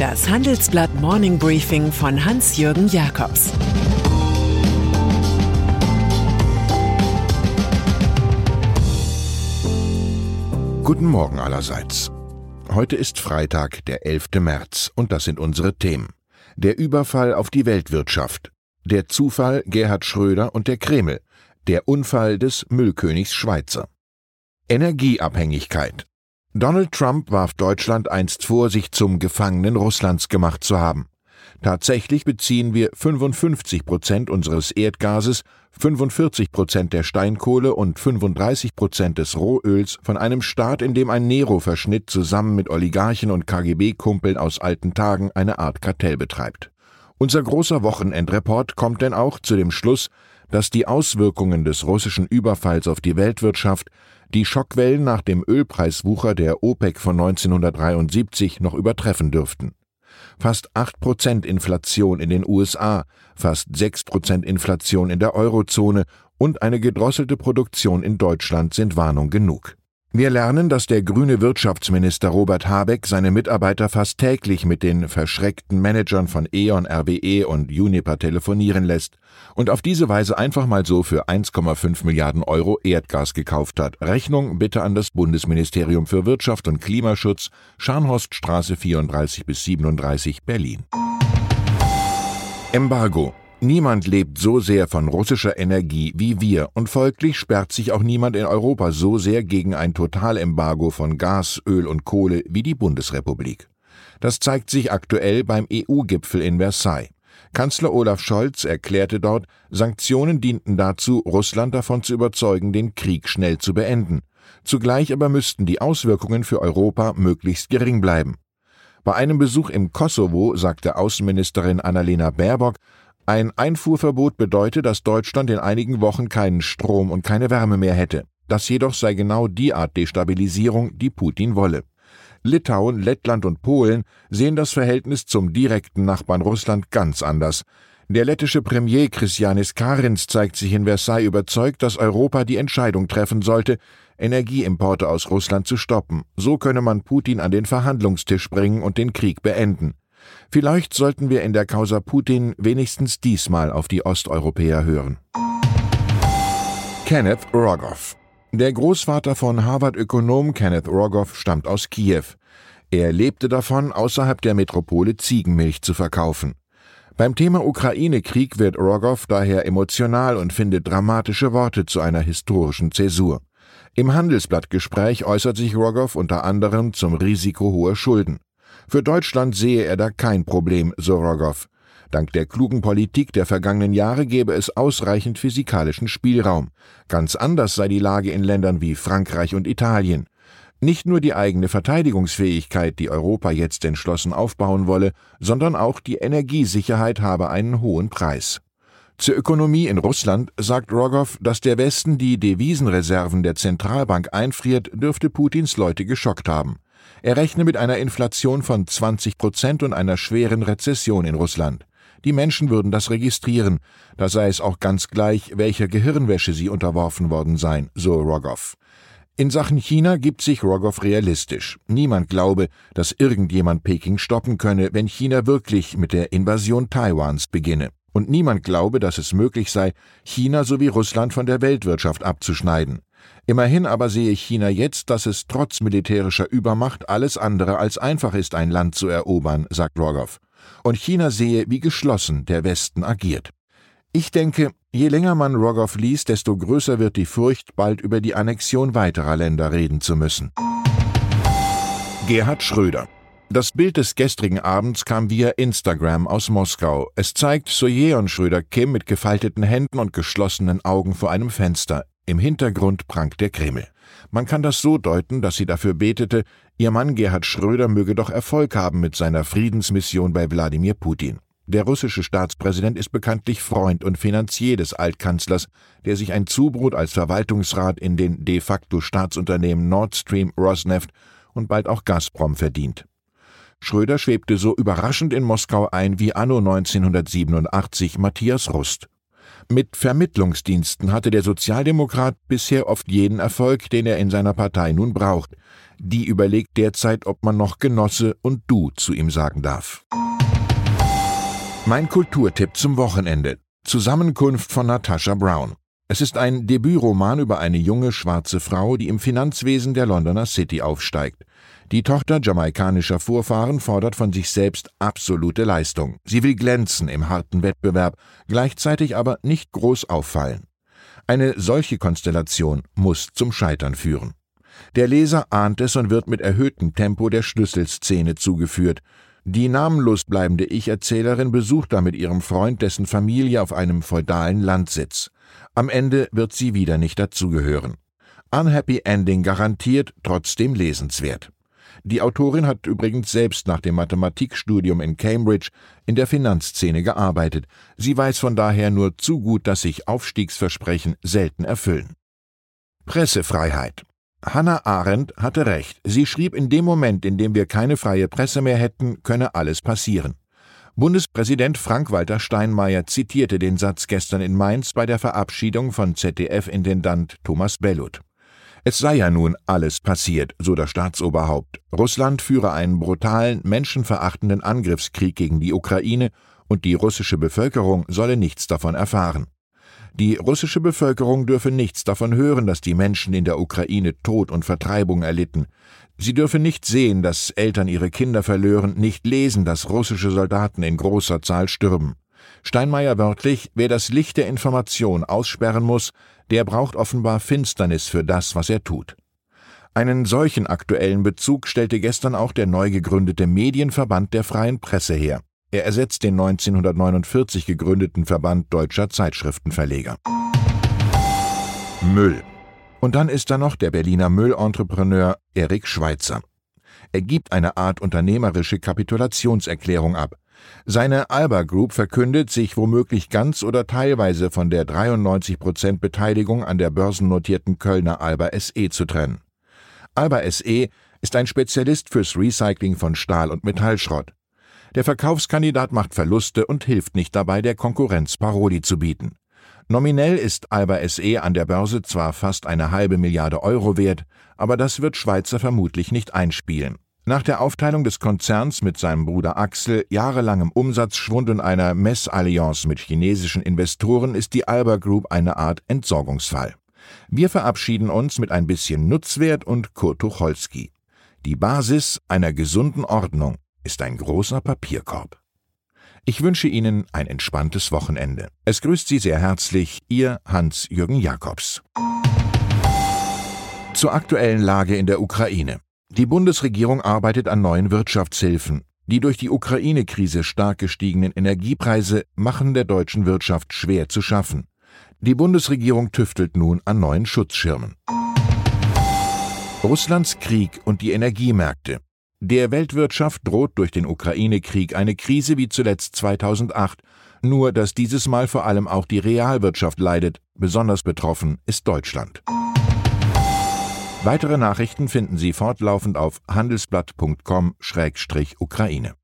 Das Handelsblatt Morning Briefing von Hans-Jürgen Jakobs Guten Morgen allerseits. Heute ist Freitag, der 11. März, und das sind unsere Themen. Der Überfall auf die Weltwirtschaft, der Zufall Gerhard Schröder und der Kreml, der Unfall des Müllkönigs Schweizer. Energieabhängigkeit. Donald Trump warf Deutschland einst vor, sich zum Gefangenen Russlands gemacht zu haben. Tatsächlich beziehen wir 55 Prozent unseres Erdgases, 45 Prozent der Steinkohle und 35 Prozent des Rohöls von einem Staat, in dem ein Nero-Verschnitt zusammen mit Oligarchen und KGB-Kumpeln aus alten Tagen eine Art Kartell betreibt. Unser großer Wochenendreport kommt denn auch zu dem Schluss, dass die Auswirkungen des russischen Überfalls auf die Weltwirtschaft die Schockwellen nach dem Ölpreiswucher der OPEC von 1973 noch übertreffen dürften. Fast 8% Inflation in den USA, fast 6% Inflation in der Eurozone und eine gedrosselte Produktion in Deutschland sind Warnung genug. Wir lernen, dass der grüne Wirtschaftsminister Robert Habeck seine Mitarbeiter fast täglich mit den verschreckten Managern von E.ON, RWE und Uniper telefonieren lässt und auf diese Weise einfach mal so für 1,5 Milliarden Euro Erdgas gekauft hat. Rechnung bitte an das Bundesministerium für Wirtschaft und Klimaschutz, Scharnhorststraße 34 bis 37, Berlin. Embargo. Niemand lebt so sehr von russischer Energie wie wir und folglich sperrt sich auch niemand in Europa so sehr gegen ein Totalembargo von Gas, Öl und Kohle wie die Bundesrepublik. Das zeigt sich aktuell beim EU-Gipfel in Versailles. Kanzler Olaf Scholz erklärte dort, Sanktionen dienten dazu, Russland davon zu überzeugen, den Krieg schnell zu beenden. Zugleich aber müssten die Auswirkungen für Europa möglichst gering bleiben. Bei einem Besuch im Kosovo sagte Außenministerin Annalena Baerbock, ein Einfuhrverbot bedeute, dass Deutschland in einigen Wochen keinen Strom und keine Wärme mehr hätte. Das jedoch sei genau die Art Destabilisierung, die Putin wolle. Litauen, Lettland und Polen sehen das Verhältnis zum direkten Nachbarn Russland ganz anders. Der lettische Premier Christianis Karins zeigt sich in Versailles überzeugt, dass Europa die Entscheidung treffen sollte, Energieimporte aus Russland zu stoppen. So könne man Putin an den Verhandlungstisch bringen und den Krieg beenden. Vielleicht sollten wir in der Causa Putin wenigstens diesmal auf die Osteuropäer hören. Kenneth Rogoff Der Großvater von Harvard-Ökonom Kenneth Rogoff stammt aus Kiew. Er lebte davon, außerhalb der Metropole Ziegenmilch zu verkaufen. Beim Thema Ukraine-Krieg wird Rogoff daher emotional und findet dramatische Worte zu einer historischen Zäsur. Im Handelsblattgespräch äußert sich Rogoff unter anderem zum Risiko hoher Schulden. Für Deutschland sehe er da kein Problem, so Rogoff. Dank der klugen Politik der vergangenen Jahre gäbe es ausreichend physikalischen Spielraum. Ganz anders sei die Lage in Ländern wie Frankreich und Italien. Nicht nur die eigene Verteidigungsfähigkeit, die Europa jetzt entschlossen aufbauen wolle, sondern auch die Energiesicherheit habe einen hohen Preis. Zur Ökonomie in Russland sagt Rogoff, dass der Westen die Devisenreserven der Zentralbank einfriert, dürfte Putins Leute geschockt haben. Er rechne mit einer Inflation von 20 Prozent und einer schweren Rezession in Russland. Die Menschen würden das registrieren, da sei es auch ganz gleich, welcher Gehirnwäsche sie unterworfen worden seien, so Rogoff. In Sachen China gibt sich Rogoff realistisch. Niemand glaube, dass irgendjemand Peking stoppen könne, wenn China wirklich mit der Invasion Taiwans beginne. Und niemand glaube, dass es möglich sei, China sowie Russland von der Weltwirtschaft abzuschneiden. Immerhin aber sehe China jetzt, dass es trotz militärischer Übermacht alles andere als einfach ist, ein Land zu erobern, sagt Rogoff. Und China sehe, wie geschlossen der Westen agiert. Ich denke, je länger man Rogoff liest, desto größer wird die Furcht, bald über die Annexion weiterer Länder reden zu müssen. Gerhard Schröder das Bild des gestrigen Abends kam via Instagram aus Moskau. Es zeigt Soje und Schröder Kim mit gefalteten Händen und geschlossenen Augen vor einem Fenster. Im Hintergrund prangt der Kreml. Man kann das so deuten, dass sie dafür betete, ihr Mann Gerhard Schröder möge doch Erfolg haben mit seiner Friedensmission bei Wladimir Putin. Der russische Staatspräsident ist bekanntlich Freund und Finanzier des Altkanzlers, der sich ein Zubrot als Verwaltungsrat in den de facto Staatsunternehmen Nord Stream, Rosneft und bald auch Gazprom verdient. Schröder schwebte so überraschend in Moskau ein wie anno 1987 Matthias Rust. Mit Vermittlungsdiensten hatte der Sozialdemokrat bisher oft jeden Erfolg, den er in seiner Partei nun braucht. Die überlegt derzeit, ob man noch Genosse und Du zu ihm sagen darf. Mein Kulturtipp zum Wochenende. Zusammenkunft von Natasha Brown. Es ist ein Debütroman über eine junge schwarze Frau, die im Finanzwesen der Londoner City aufsteigt. Die Tochter jamaikanischer Vorfahren fordert von sich selbst absolute Leistung. Sie will glänzen im harten Wettbewerb, gleichzeitig aber nicht groß auffallen. Eine solche Konstellation muss zum Scheitern führen. Der Leser ahnt es und wird mit erhöhtem Tempo der Schlüsselszene zugeführt. Die namenlos bleibende Ich-Erzählerin besucht da mit ihrem Freund dessen Familie auf einem feudalen Landsitz. Am Ende wird sie wieder nicht dazugehören. Unhappy Ending garantiert, trotzdem lesenswert. Die Autorin hat übrigens selbst nach dem Mathematikstudium in Cambridge in der Finanzszene gearbeitet. Sie weiß von daher nur zu gut, dass sich Aufstiegsversprechen selten erfüllen. Pressefreiheit. Hannah Arendt hatte recht. Sie schrieb, in dem Moment, in dem wir keine freie Presse mehr hätten, könne alles passieren. Bundespräsident Frank-Walter Steinmeier zitierte den Satz gestern in Mainz bei der Verabschiedung von ZDF-Intendant Thomas Bellut. Es sei ja nun alles passiert, so das Staatsoberhaupt. Russland führe einen brutalen, menschenverachtenden Angriffskrieg gegen die Ukraine und die russische Bevölkerung solle nichts davon erfahren. Die russische Bevölkerung dürfe nichts davon hören, dass die Menschen in der Ukraine Tod und Vertreibung erlitten. Sie dürfe nicht sehen, dass Eltern ihre Kinder verlören, nicht lesen, dass russische Soldaten in großer Zahl stürben. Steinmeier wörtlich, wer das Licht der Information aussperren muss, der braucht offenbar Finsternis für das, was er tut. Einen solchen aktuellen Bezug stellte gestern auch der neu gegründete Medienverband der freien Presse her. Er ersetzt den 1949 gegründeten Verband deutscher Zeitschriftenverleger. Müll. Und dann ist da noch der Berliner Müllentrepreneur Erik Schweitzer. Er gibt eine Art unternehmerische Kapitulationserklärung ab. Seine Alba Group verkündet, sich womöglich ganz oder teilweise von der 93% Beteiligung an der börsennotierten Kölner Alba SE zu trennen. Alba SE ist ein Spezialist fürs Recycling von Stahl- und Metallschrott. Der Verkaufskandidat macht Verluste und hilft nicht dabei, der Konkurrenz Paroli zu bieten. Nominell ist Alba SE an der Börse zwar fast eine halbe Milliarde Euro wert, aber das wird Schweizer vermutlich nicht einspielen. Nach der Aufteilung des Konzerns mit seinem Bruder Axel, jahrelangem Umsatzschwund und einer Messallianz mit chinesischen Investoren ist die Alba Group eine Art Entsorgungsfall. Wir verabschieden uns mit ein bisschen Nutzwert und Kurt Tucholsky. Die Basis einer gesunden Ordnung ist ein großer Papierkorb. Ich wünsche Ihnen ein entspanntes Wochenende. Es grüßt Sie sehr herzlich Ihr Hans-Jürgen Jakobs. Zur aktuellen Lage in der Ukraine. Die Bundesregierung arbeitet an neuen Wirtschaftshilfen. Die durch die Ukraine-Krise stark gestiegenen Energiepreise machen der deutschen Wirtschaft schwer zu schaffen. Die Bundesregierung tüftelt nun an neuen Schutzschirmen. Russlands Krieg und die Energiemärkte. Der Weltwirtschaft droht durch den Ukraine-Krieg eine Krise wie zuletzt 2008, nur dass dieses Mal vor allem auch die Realwirtschaft leidet, besonders betroffen ist Deutschland. Weitere Nachrichten finden Sie fortlaufend auf handelsblatt.com-ukraine.